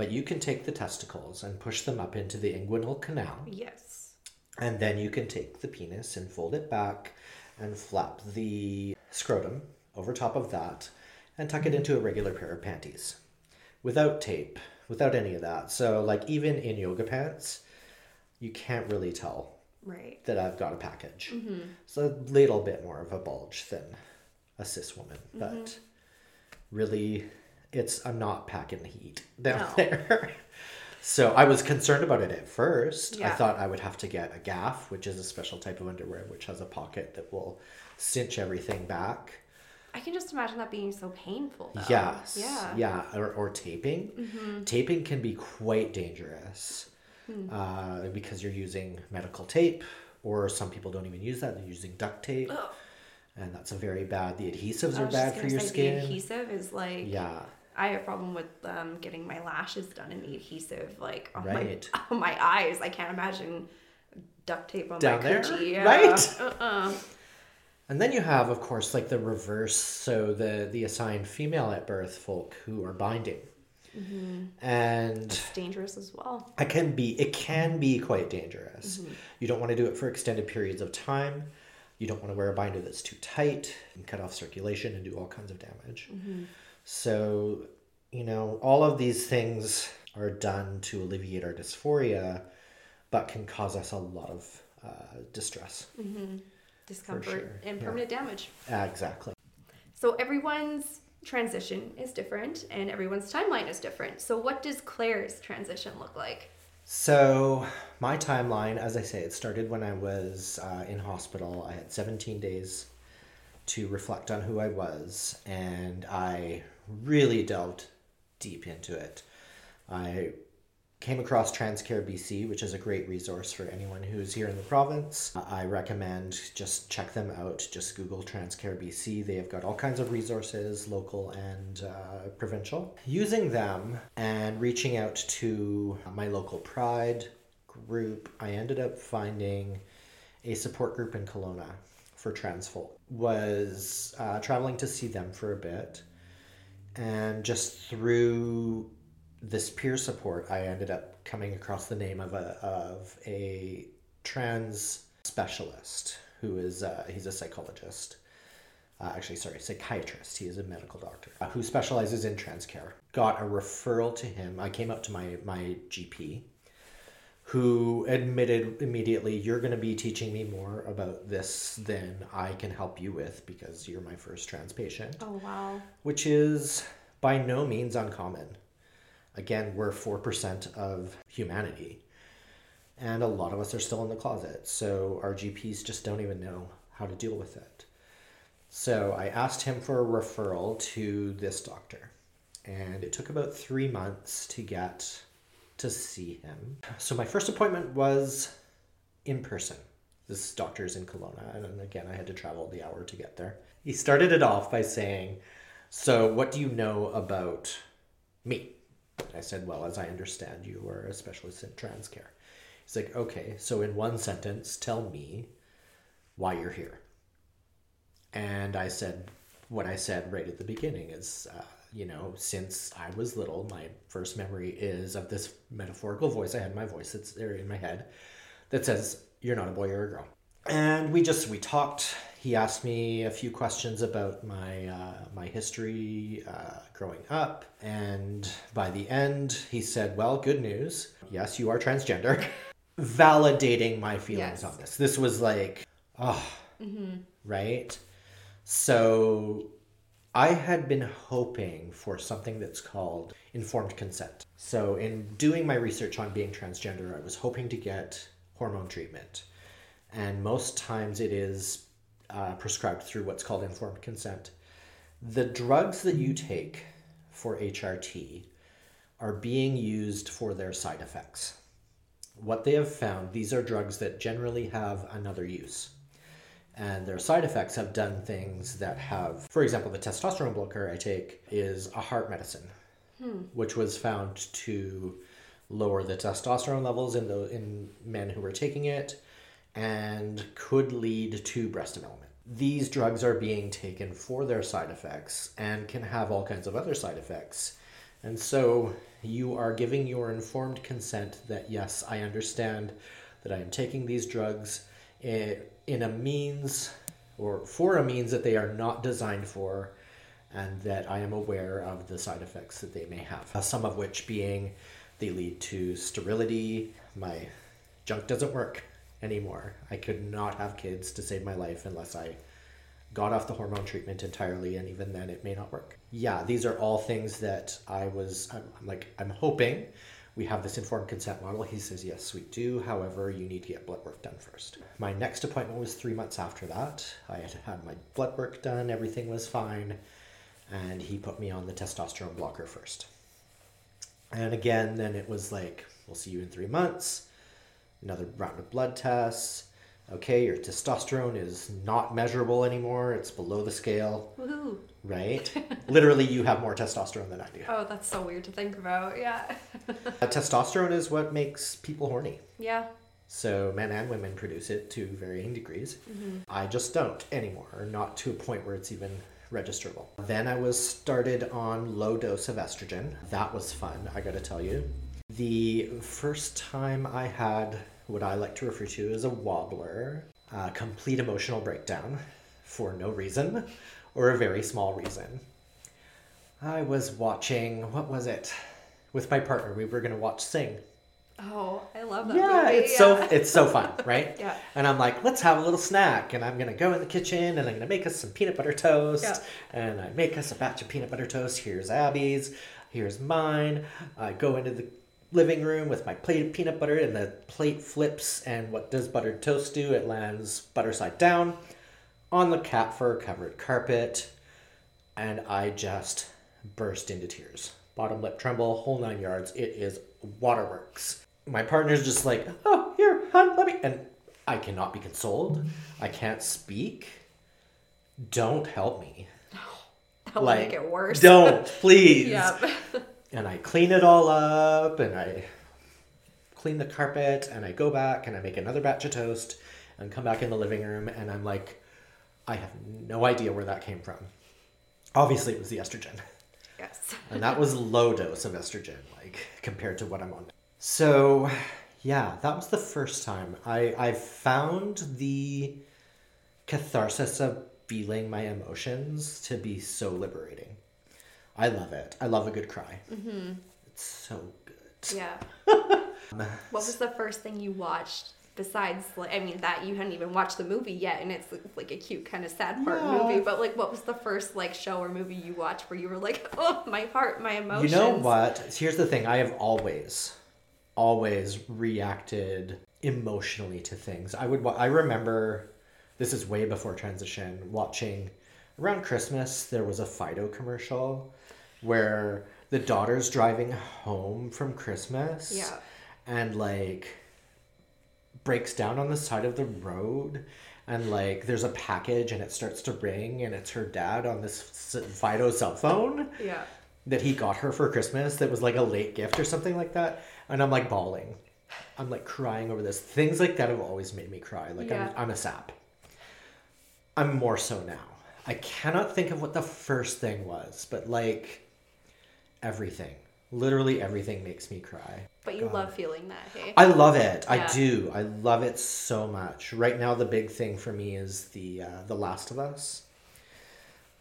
but you can take the testicles and push them up into the inguinal canal. Yes. And then you can take the penis and fold it back and flap the scrotum over top of that and tuck it into a regular pair of panties without tape, without any of that. So, like, even in yoga pants, you can't really tell Right. that I've got a package. Mm-hmm. It's a little bit more of a bulge than a cis woman, but mm-hmm. really, it's I'm not packing the heat down No. there. so I was concerned about it at first. I thought I would have to get a gaff, which is a special type of underwear which has a pocket that will cinch everything back. I can just imagine that being so painful. Though. Yes. Yeah. Yeah. Or, or taping. Taping can be quite dangerous uh, because you're using medical tape, or some people don't even use that. They're using duct tape. Ugh. And that's a very bad. The adhesives are bad for your skin. The adhesive is like. Yeah. I have a problem with um, getting my lashes done in the adhesive like on Right. my on my eyes. I can't imagine duct tape on Down my there? coochie. Yeah. Right? Uh-uh. And then you have, of course, like the reverse. So the the assigned female at birth folk who are binding, and It's dangerous as well. it can be it can be quite dangerous. Mm-hmm. You don't want to do it for extended periods of time. You don't want to wear a binder that's too tight and cut off circulation and do all kinds of damage. Mm-hmm. So, you know, all of these things are done to alleviate our dysphoria, but can cause us a lot of uh, distress. Discomfort sure, and yeah. permanent damage. Uh, exactly. So everyone's transition is different and everyone's timeline is different. So what does Claire's transition look like? So, my timeline, as I say, it started when I was uh, in hospital. I had 17 days to reflect on who I was, and I really delved deep into it. I came across Transcare BC, which is a great resource for anyone who's here in the province. I recommend just check them out. Just Google Transcare BC. They have got all kinds of resources, local and uh, provincial. Using them and reaching out to my local Pride group, I ended up finding a support group in Kelowna for trans folk. Was uh, traveling to see them for a bit, and just through this peer support, I ended up coming across the name of a of a trans specialist who is uh, he's a psychologist. Uh, actually, sorry, psychiatrist. He is a medical doctor uh, who specializes in trans care. Got a referral to him. I came up to my my GP, who admitted immediately, "You're going to be teaching me more about this than I can help you with because you're my first trans patient." Oh wow. which is by no means uncommon. Again, we're 4% of humanity, and a lot of us are still in the closet, so our GPs just don't even know how to deal with it. So I asked him for a referral to this doctor, and it took about three months to get to see him. So my first appointment was in person. This doctor's in Kelowna, and again, I had to travel the hour to get there. He started it off by saying, So, what do you know about me? I said, Well, as I understand, you are a specialist in trans care. He's like, Okay, so in one sentence, tell me why you're here. And I said, What I said right at the beginning is, uh, you know, since I was little, my first memory is of this metaphorical voice. I had my voice that's there in my head that says, You're not a boy, you're a girl. And we just, we talked. He asked me a few questions about my, uh, my history uh, growing up. And by the end, he said, Well, good news. Yes, you are transgender. Validating my feelings Yes. on this. This was like, oh, right? So I had been hoping for something that's called informed consent. So, in doing my research on being transgender, I was hoping to get hormone treatment. And most times it is uh, prescribed through what's called informed consent. The drugs that you take for HRT are being used for their side effects. What they have found, these are drugs that generally have another use and their side effects have done things that have for example the testosterone blocker i take is a heart medicine hmm. which was found to lower the testosterone levels in the in men who were taking it and could lead to breast development. These drugs are being taken for their side effects and can have all kinds of other side effects. And so you are giving your informed consent that yes, I understand that I am taking these drugs in, in a means or for a means that they are not designed for and that I am aware of the side effects that they may have. Uh, some of which being they lead to sterility, my junk doesn't work anymore. I could not have kids to save my life unless I got off the hormone treatment entirely, and even then, it may not work. Yeah, these are all things that I was, I'm, I'm like, I'm hoping we have this informed consent model. He says, yes, we do. However, you need to get blood work done first. My next appointment was three months after that. I had had my blood work done, everything was fine, and he put me on the testosterone blocker first. And again, then it was like, we'll see you in three months another round of blood tests. Okay, your testosterone is not measurable anymore. It's below the scale, Woohoo. right? Literally, you have more testosterone than I do. Oh, that's so weird to think about. Yeah. Uh, testosterone is what makes people horny. yeah. So men and women produce it to varying degrees. I just don't anymore, or not to a point where it's even registerable. Then I was started on low dose of estrogen. That was fun, I gotta tell you. The first time I had what I like to refer to as a wobbler, a complete emotional breakdown for no reason or a very small reason. I was watching, what was it? With my partner, we were gonna watch Sing. Oh, I love that. Yeah, movie. it's so it's so fun, right? Yeah. And I'm like, let's have a little snack, and I'm gonna go in the kitchen and I'm gonna make us some peanut butter toast, Yeah. and I make us a batch of peanut butter toast. Here's Abby's, here's mine. I go into the living room with my plate of peanut butter, and the plate flips, and what does buttered toast do? It lands butter side down on the cat fur covered carpet, and I just burst into tears. Bottom lip tremble, whole nine yards. It is waterworks. My partner's just like, oh, here, hon, let me. And I cannot be consoled. I can't speak. Don't help me. That'll make it worse. Don't, please. Yep. And I clean it all up and I clean the carpet and I go back and I make another batch of toast and come back in the living room and I'm like, I have no idea where that came from. Obviously, it was the estrogen. yes. And that was low dose of estrogen, like compared to what I'm on. So, yeah, that was the first time I I found the catharsis of feeling my emotions to be so liberating. I love it. I love a good cry. Mm-hmm. It's so good. Yeah. what was the first thing you watched besides like I mean that you hadn't even watched the movie yet and it's like a cute kind of sad part Yeah. movie but like what was the first like show or movie you watched where you were like oh my heart my emotions You know what? Here's the thing. I have always, always reacted emotionally to things. I would. I remember. This is way before transition. Watching around Christmas, there was a Fido commercial where the daughter's driving home from Christmas. Yeah. And like breaks down on the side of the road and like there's a package and it starts to ring and it's her dad on this Fido cell phone yeah that he got her for Christmas that was like a late gift or something like that. And I'm like bawling. I'm like crying over this. Things like that have always made me cry. Like Yeah. I'm, I'm a sap. I'm more so now. I cannot think of what the first thing was, but like everything. Literally everything makes me cry. but you love feeling that hey I love it. Yeah. I do. I love it so much. Right now, the big thing for me is the uh, the Last of Us.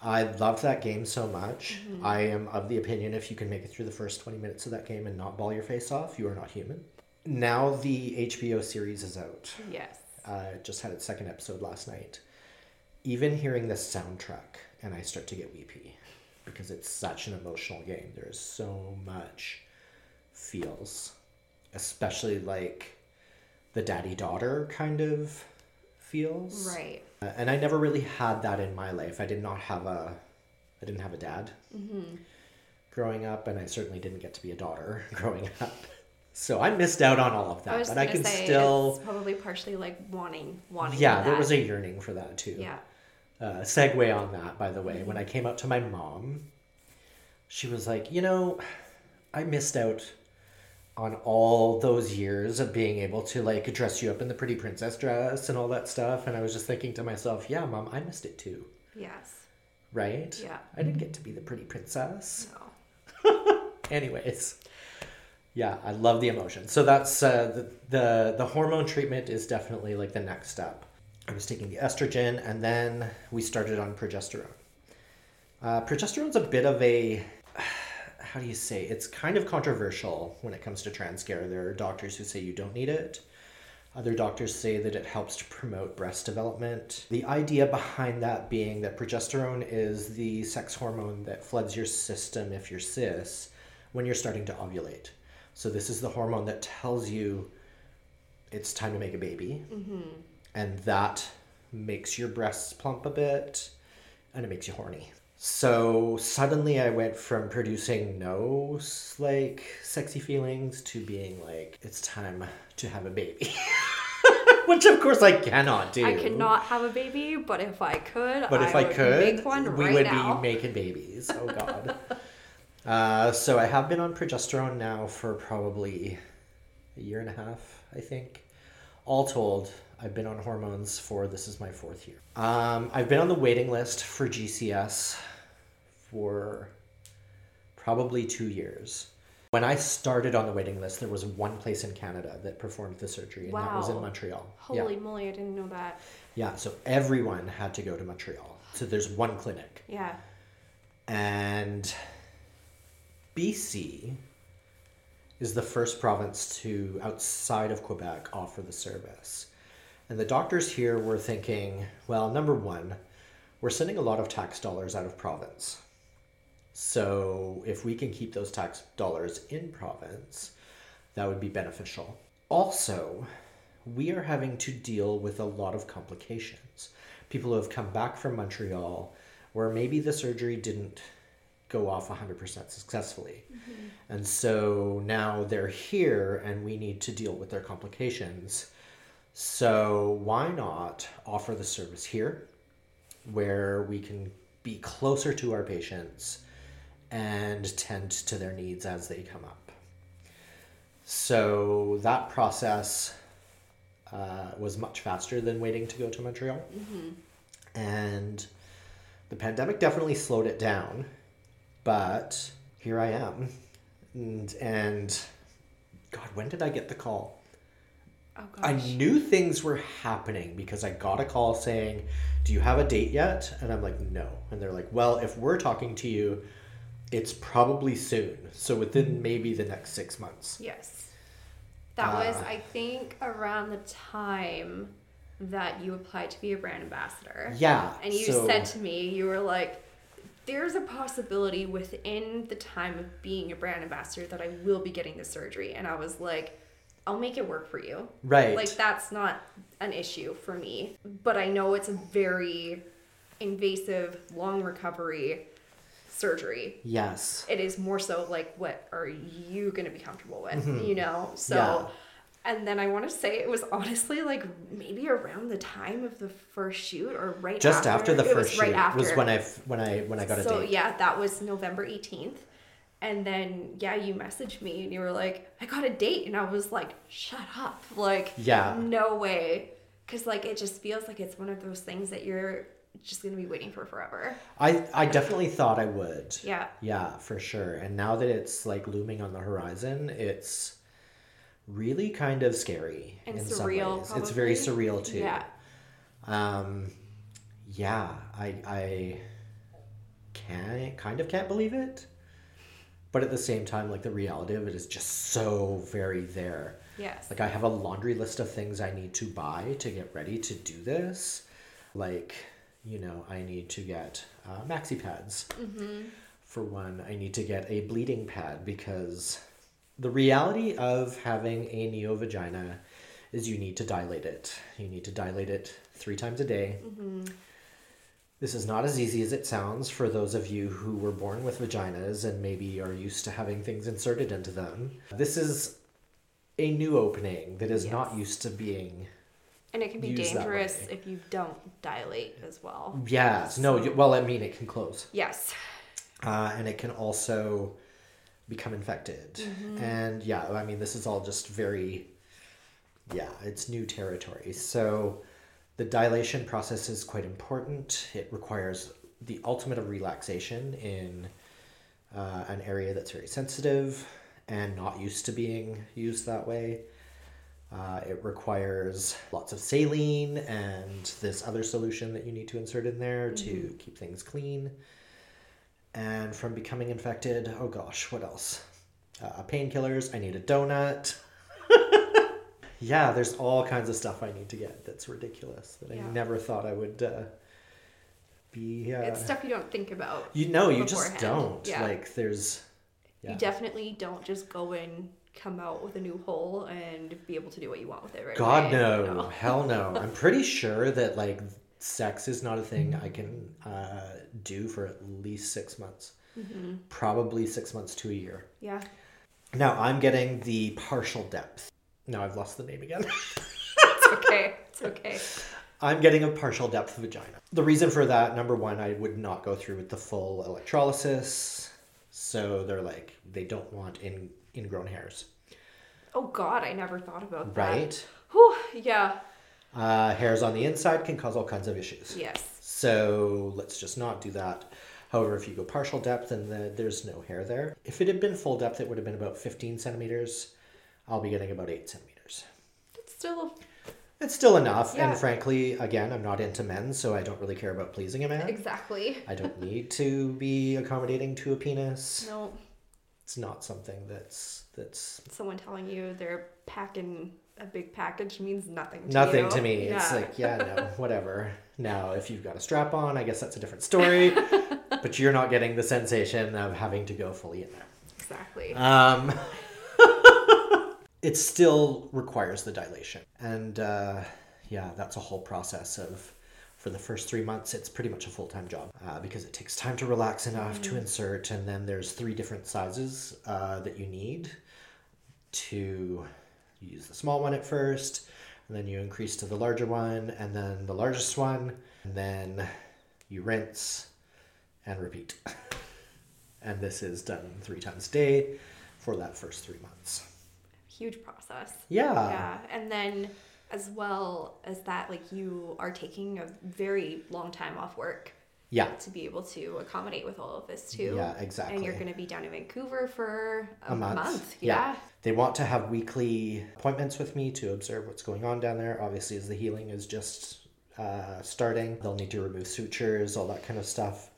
I loved that game so much. Mm-hmm. I am of the opinion if you can make it through the first twenty minutes of that game and not bawl your face off, you are not human. Now the HBO series is out. yes Uh, just had its second episode last night. Even hearing the soundtrack, and I start to get weepy because it's such an emotional game. There is so much feels, especially like the daddy daughter kind of feels. right Uh, and I never really had that in my life. I did not have a, I didn't have a dad growing up, and I certainly didn't get to be a daughter growing up. So I missed out on all of I that, was but I can say still. it's probably partially like wanting wanting Yeah, that. there was a yearning for that too. yeah Uh, segue on that, by the way. When I came out to my mom, she was like, you know, I missed out on all those years of being able to like dress you up in the pretty princess dress and all that stuff. And I was just thinking to myself, yeah, mom, I missed it too. Yes. Right? Yeah. I didn't get to be the pretty princess. No. Anyways, yeah, I love the emotion. So that's uh, the, the the hormone treatment is definitely like the next step. I was taking the estrogen, and then we started on progesterone. Uh, progesterone's a bit of a how do you say? It's kind of controversial when it comes to trans care. There are doctors who say you don't need it. Other doctors say that it helps to promote breast development. The idea behind that being that progesterone is the sex hormone that floods your system if you're cis when you're starting to ovulate. So, this is the hormone that tells you it's time to make a baby. And that makes your breasts plump a bit and it makes you horny. So suddenly I went from producing no like sexy feelings to being like it's time to have a baby. Which of course I cannot do. I cannot have a baby, but if I could, But if I, would could, make one we right would now. be making babies. Oh god. uh, so I have been on progesterone now for probably a year and a half, I think. All told, I've been on hormones for this is my fourth year. Um, I've been on the waiting list for GCS for probably two years. When I started on the waiting list, there was one place in Canada that performed the surgery, and that was in Wow. Montreal. Yeah. Holy moly, I didn't know that. Yeah, so everyone had to go to Montreal. So there's one clinic. Yeah. And BC is the first province to, outside of Quebec, offer the service. And the doctors here were thinking, well, number one, we're sending a lot of tax dollars out of province. So if we can keep those tax dollars in province, that would be beneficial. Also, we are having to deal with a lot of complications. People who have come back from Montreal where maybe the surgery didn't go off 100% successfully. Mm-hmm. And so now they're here and we need to deal with their complications. So why not offer the service here where we can be closer to our patients and tend to their needs as they come up? So that process uh, was much faster than waiting to go to Montreal. And the pandemic definitely slowed it down, but here I am. And, and God, when did I get the call? Oh I knew things were happening because I got a call saying, Do you have a date yet? And I'm like, No. And they're like, Well, if we're talking to you, it's probably soon. So within maybe the next six months. Yes. That was, Uh, I think, around the time that you applied to be a brand ambassador. Yeah. And you so- said to me, you were like, there's a possibility within the time of being a brand ambassador that I will be getting the surgery. And I was like, I'll make it work for you. Right. Like, that's not an issue for me. But I know it's a very invasive, long recovery surgery. Yes. It is more so like, what are you going to be comfortable with? You know? So. Mm-hmm. Yeah. And then I want to say it was honestly like maybe around the time of the first shoot or right Just after, the It first was right after. was when I when I when I got a date. so yeah, that was November 18th. And then yeah, you messaged me and you were like, "I got a date." And I was like, "Shut up." Like, Yeah. no way. Cuz like it just feels like it's one of those things that you're just going to be waiting for forever. I I definitely thought I would. Yeah. Yeah, for sure. And now that it's like looming on the horizon, it's really kind of scary And in surreal, some ways. It's very surreal too. Yeah. Um, yeah, I I can't kind of can't believe it, but at the same time, like the reality of it is just so very there. Yes. Like I have a laundry list of things I need to buy to get ready to do this. Like, you know, I need to get uh, maxi pads. For one, I need to get a bleeding pad because the reality of having a neo vagina is you need to dilate it. You need to dilate it three times a day. This is not as easy as it sounds for those of you who were born with vaginas and maybe are used to having things inserted into them. This is a new opening that is not used to being. And it can be dangerous if you don't dilate as well. Yes, no, you- well, I mean, it can close. Yes. Uh, and it can also become infected. And yeah, I mean, this is all just very, yeah, it's new territory. So the dilation process is quite important. It requires the ultimate of relaxation in uh, an area that's very sensitive and not used to being used that way. Uh, it requires lots of saline and this other solution that you need to insert in there to keep things clean. And from becoming infected, oh gosh, what else? Uh, painkillers, I need a donut. yeah, there's all kinds of stuff I need to get that's ridiculous that Yeah. I never thought I would uh, be. Uh, It's stuff you don't think about. you know, you just don't. Yeah. Like, there's. Yeah. You definitely don't just go in, come out with a new hole, and be able to do what you want with it right God away. no, hell no. I'm pretty sure that like sex is not a thing I can uh, do for at least six months. Mm-hmm. Probably six months to a year. Yeah. Now I'm getting the partial depth. No, I've lost the name again. It's okay. It's okay. I'm getting a partial depth vagina. The reason for that, number one, I would not go through with the full electrolysis. So they're like, they don't want in ingrown hairs, Oh God, I never thought about that. right? Whew, yeah. Uh, hairs on the inside can cause all kinds of issues. Yes. So let's just not do that. However, if you go partial depth, then the, there's no hair there. If it had been full depth, it would have been about 15 centimeters. I'll be getting about 8 centimeters. It's still It's still enough. Yeah. And frankly, again, I'm not into men, so I don't really care about pleasing a man. exactly. I don't need to be accommodating to a penis. No, It's not something that's that's someone telling you they're packing a big package means nothing to nothing you. to me. It's like, yeah, no, whatever. Now, if you've got a strap on, I guess that's a different story. but you're not getting the sensation of having to go fully in there. exactly. Um, it still requires the dilation. And uh, yeah, that's a whole process of, for the first three months, it's pretty much a full time job uh, because it takes time to relax enough to insert. And then there's three different sizes uh, that you need to use the small one at first. And then you increase to the larger one, and then the largest one, and then you rinse and repeat. And this is done three times a day for that first three months. Huge process. Yeah. yeah and then as well as that like you are taking a very long time off work Yeah. to be able to accommodate with all of this too Yeah, exactly. and you're going to be down in vancouver for a, A month. month, Yeah. yeah. They want to have weekly appointments with me to observe what's going on down there. Obviously, as the healing is just uh, starting, they'll need to remove sutures, all that kind of stuff.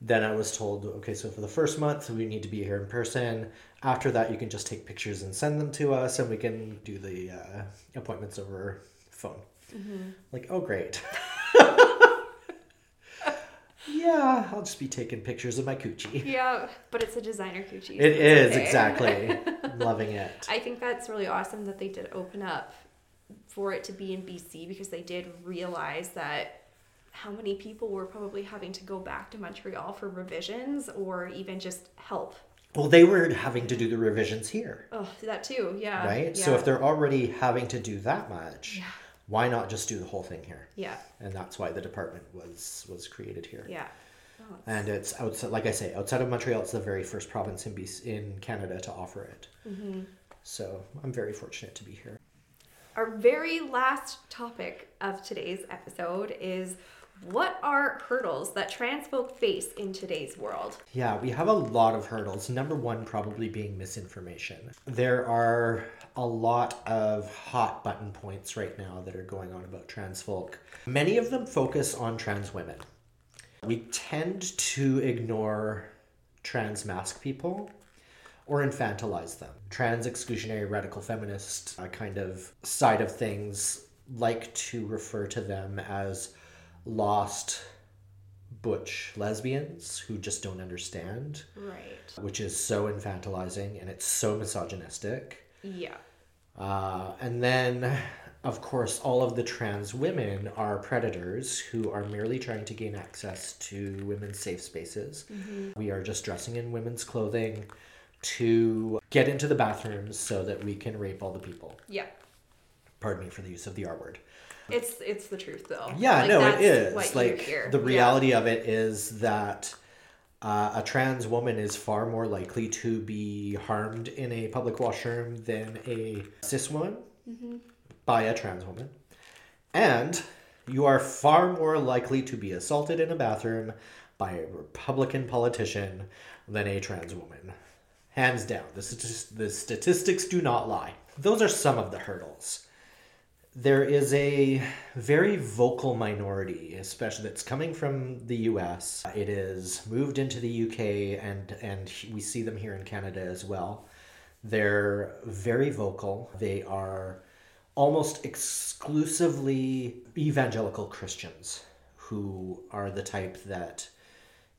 Then I was told, okay, so for the first month, we need to be here in person. After that, you can just take pictures and send them to us, and we can do the uh, appointments over phone. Mm-hmm. Like, oh, great. yeah, I'll just be taking pictures of my coochie. yeah but it's a designer coochie so it's okay. exactly. Loving it. i think that's really awesome that they did open up for it to be in bc because they did realize that how many people were probably having to go back to montreal for revisions or even just help Well, they were having to do the revisions here, oh that too yeah right? So if they're already having to do that much, why not just do the whole thing here? yeah And that's why the department was was created here. yeah Oh, And it's outside, like I say, outside of Montreal, it's the very first province in BC, in Canada to offer it. Mm-hmm. So I'm very fortunate to be here. Our very last topic of today's episode is what are hurdles that trans folk face in today's world? Yeah, we have a lot of hurdles. Number one, probably being misinformation. There are a lot of hot button points right now that are going on about trans folk. Many of them focus on trans women. We tend to ignore trans masc people or infantilize them. Trans exclusionary radical feminist uh, kind of side of things like to refer to them as lost butch lesbians who just don't understand, Right. which is so infantilizing and it's so misogynistic. Yeah. Uh, and then, of course, all of the trans women are predators who are merely trying to gain access to women's safe spaces. We are just dressing in women's clothing to get into the bathrooms so that we can rape all the people. Yeah. Pardon me for the use of the R word. It's it's the truth though. Yeah, Like, no, it is. Like the Yeah. reality of it is that Uh, a trans woman is far more likely to be harmed in a public washroom than a cis woman by a trans woman. And you are far more likely to be assaulted in a bathroom by a Republican politician than a trans woman. Hands down. The, the statistics do not lie. Those are some of the hurdles there is a very vocal minority, especially that's coming from the U.S. It is moved into the U.K. and and we see them here in Canada as well. They're very vocal. They are almost exclusively evangelical Christians who are the type that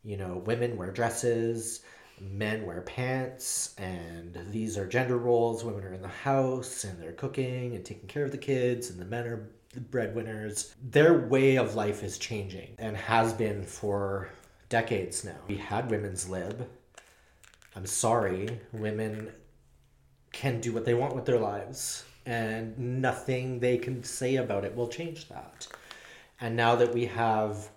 you know women wear dresses men wear pants and these are gender roles. Women are in the house and they're cooking and taking care of the kids and the men are the breadwinners. Their way of life is changing and has been for decades now. We had women's lib. I'm sorry. Women can do what they want with their lives and nothing they can say about it will change that. And now that we have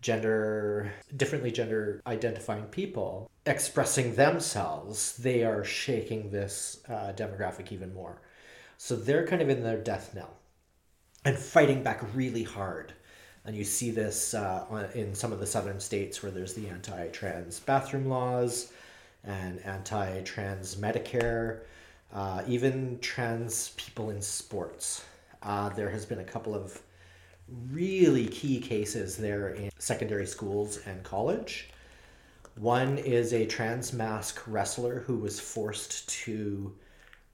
gender differently gender identifying people expressing themselves they are shaking this uh, demographic even more. So they're kind of in their death knell and fighting back really hard. And you see this uh, in some of the southern states where there's the anti-trans bathroom laws and anti-trans medicare uh, even trans people in sports. Uh, there has been a couple of really key cases there in secondary schools and college. One is a trans masc wrestler who was forced to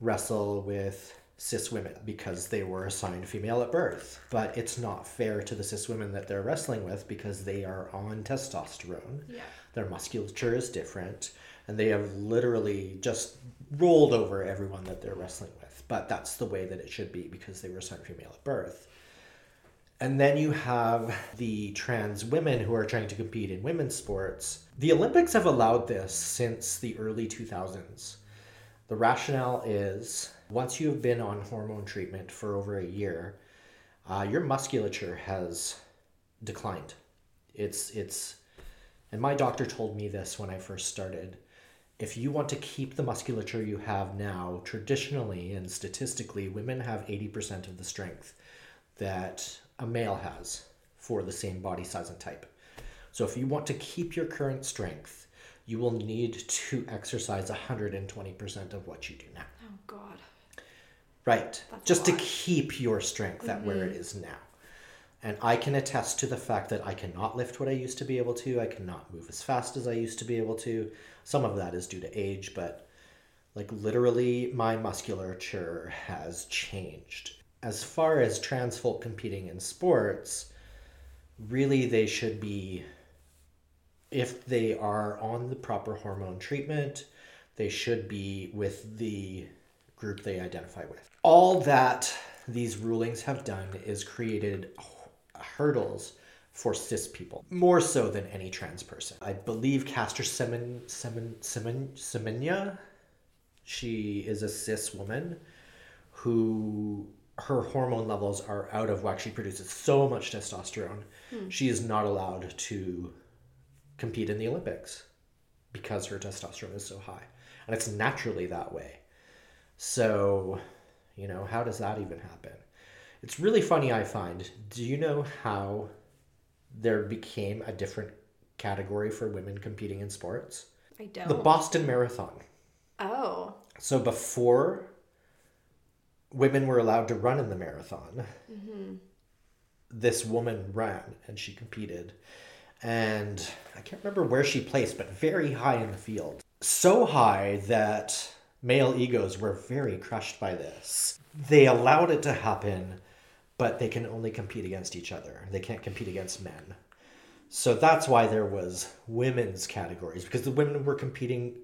wrestle with cis women because they were assigned female at birth. But it's not fair to the cis women that they're wrestling with because they are on testosterone. Yeah. Their musculature is different, and they have literally just rolled over everyone that they're wrestling with. But that's the way that it should be because they were assigned female at birth. And then you have the trans women who are trying to compete in women's sports. The Olympics have allowed this since the early 2000s. The rationale is once you have been on hormone treatment for over a year, uh, your musculature has declined. It's it's, and my doctor told me this when I first started. If you want to keep the musculature you have now, traditionally and statistically, women have 80% of the strength that a male has for the same body size and type. So if you want to keep your current strength, you will need to exercise 120% of what you do now. Oh God. Right. That's Just to keep your strength at where it mm-hmm. is now. And I can attest to the fact that I cannot lift what I used to be able to. I cannot move as fast as I used to be able to. Some of that is due to age, but like literally my musculature has changed. As far as trans folk competing in sports, really they should be if they are on the proper hormone treatment, they should be with the group they identify with. All that these rulings have done is created hurdles for cis people, more so than any trans person. I believe Caster Semen, Semen, Semen, Semenya, she is a cis woman who her hormone levels are out of whack. She produces so much testosterone. Hmm. She is not allowed to compete in the Olympics because her testosterone is so high. And it's naturally that way. So, you know, how does that even happen? It's really funny, I find. Do you know how there became a different category for women competing in sports? I don't. The Boston Marathon. oh. So before women were allowed to run in the marathon, mm-hmm. this woman ran and she competed. And I can't remember where she placed, but very high in the field. So high that male egos were very crushed by this. They allowed it to happen, but they can only compete against each other. They can't compete against men. So that's why there was women's categories because the women were competing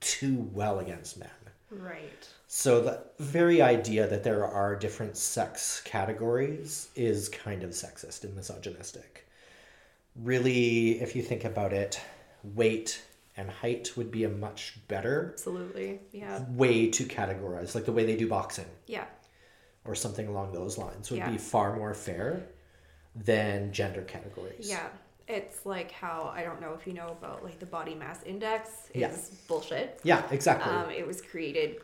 too well against men. Right. So the very idea that there are different sex categories is kind of sexist and misogynistic. Really, if you think about it, weight and height would be a much better Absolutely. Yeah. way to categorize, like the way they do boxing Yeah. or something along those lines would Yeah. be far more fair than gender categories. Yeah. It's like how I don't know if you know about like the body mass index is Yeah. bullshit. Yeah, exactly. Um, it was created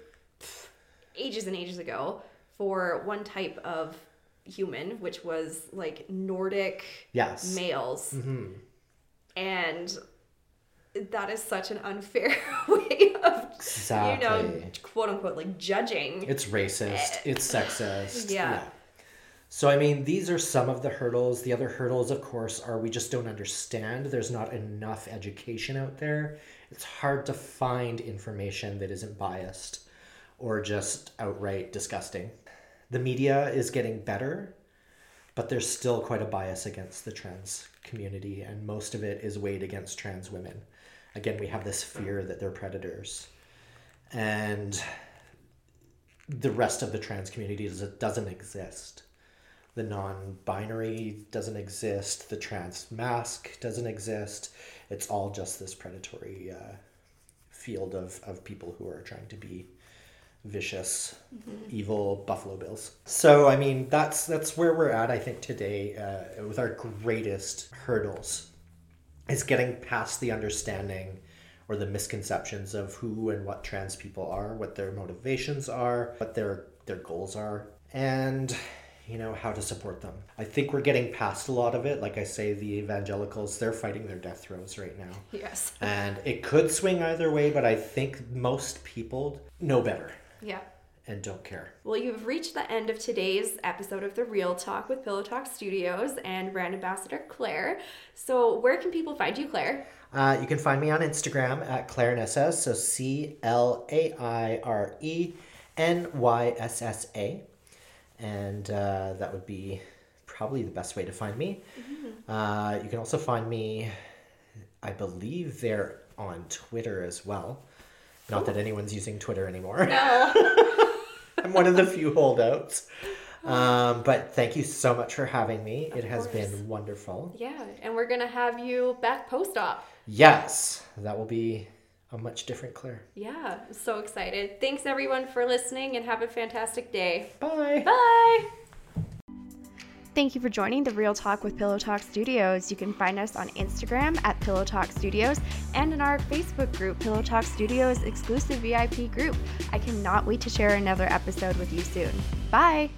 ages and ages ago for one type of human, which was like Nordic yes. males, hmm and that is such an unfair way of Exactly. you know quote unquote like judging. It's racist. It's sexist. Yeah. So, I mean, these are some of the hurdles. The other hurdles, of course, are we just don't understand. There's not enough education out there. It's hard to find information that isn't biased or just outright disgusting. The media is getting better, but there's still quite a bias against the trans community, and most of it is weighed against trans women. Again, we have this fear that they're predators. And the rest of the trans community does- doesn't exist. The non binary doesn't exist. The trans masc doesn't exist. It's all just this predatory uh, field of, of people who are trying to be vicious, evil Buffalo Bills. So, I mean, that's that's where we're at, I think, today uh, with our greatest hurdles is getting past the understanding or the misconceptions of who and what trans people are, what their motivations are, what their their goals are, and you know how to support them. I think we're getting past a lot of it. Like I say, the evangelicals they're fighting their death throes right now, yes. and it could swing either way. But I think most people know better Yeah. and don't care. Well, you've reached the end of today's episode of the Real Talk with Pillow Talk Studios and brand ambassador Claire. So, where can people find you, Claire? Uh, you can find me on Instagram at Claire Nyssa, so C L A I R E N Y S S A. And uh, that would be probably the best way to find me. Uh, you can also find me, I believe they're on Twitter as well. Not that anyone's using Twitter anymore. No. I'm one of the few holdouts. Um, but thank you so much for having me. it has course. been wonderful. yeah, and we're going to have you back post op. Yes, that will be a much different Claire. Yeah, I'm so excited. Thanks everyone for listening and have a fantastic day. Bye. Bye. Thank you for joining the Real Talk with Pillow Talk Studios. You can find us on Instagram at Pillow Talk Studios and in our Facebook group, Pillow Talk Studios exclusive VIP group. I cannot wait to share another episode with you soon. Bye.